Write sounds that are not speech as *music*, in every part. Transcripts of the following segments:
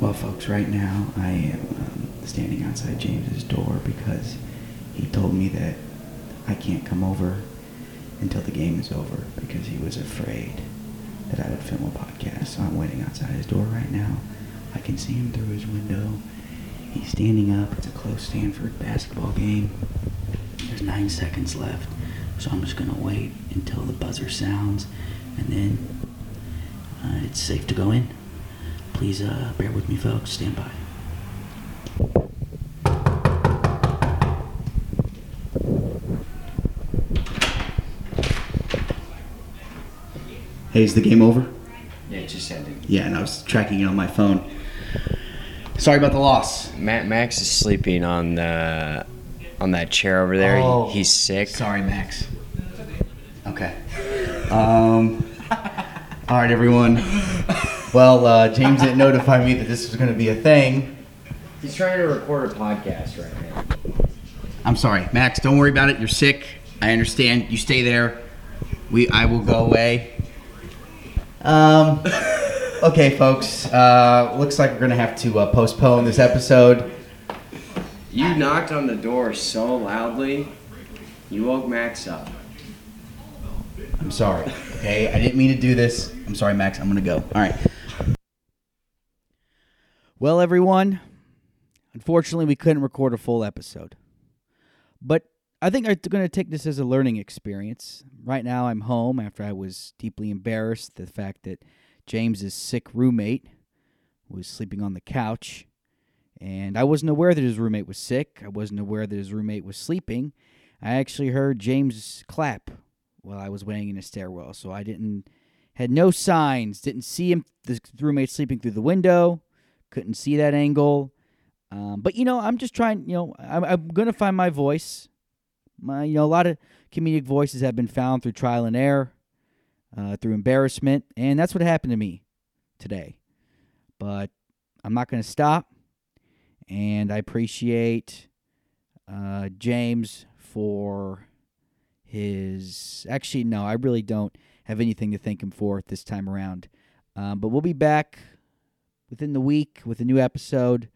Well, folks, right now I am um, standing outside James's door because he told me that I can't come over until the game is over because he was afraid that I would film a podcast. So I'm waiting outside his door right now. I can see him through his window. He's standing up. It's a close Stanford basketball game. There's nine seconds left. So I'm just going to wait until the buzzer sounds and then uh, it's safe to go in. Please uh, bear with me, folks. Stand by. Hey, is the game over? Yeah, it just ended. Yeah, and I was tracking it on my phone. Sorry about the loss. Matt Max is sleeping on the on that chair over there. He- Oh. He's sick. Sorry, Max. Okay. Um, *laughs* all right, everyone. Well, uh, James didn't notify me that this was going to be a thing. He's trying to record a podcast right now. I'm sorry, Max. Don't worry about it. You're sick. I understand. You stay there. We, I will go away. Um. Okay, folks. Uh, looks like we're gonna have to uh, postpone this episode. You knocked on the door so loudly, you woke Max up. I'm sorry. Okay, I didn't mean to do this. I'm sorry, Max. I'm gonna go. All right. Well, everyone, unfortunately, we couldn't record a full episode, but I think I'm going to take this as a learning experience. Right now, I'm home after I was deeply embarrassed the fact that James's sick roommate was sleeping on the couch, and I wasn't aware that his roommate was sick. I wasn't aware that his roommate was sleeping. I actually heard James clap while I was waiting in a stairwell, so I didn't had no signs, didn't see him the roommate sleeping through the window, couldn't see that angle. Um, but you know, I'm just trying. You know, I'm, I'm gonna find my voice. My, you know, a lot of comedic voices have been found through trial and error, uh, through embarrassment, and that's what happened to me today. But I'm not gonna stop, and I appreciate uh, James for his. Actually, no, I really don't have anything to thank him for this time around. Um, but we'll be back within the week with a new episode.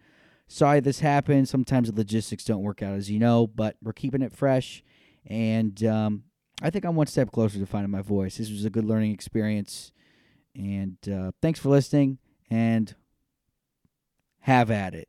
Sorry this happened. Sometimes the logistics don't work out, as you know, but we're keeping it fresh. And um, I think I'm one step closer to finding my voice. This was a good learning experience. And uh, thanks for listening, and have at it.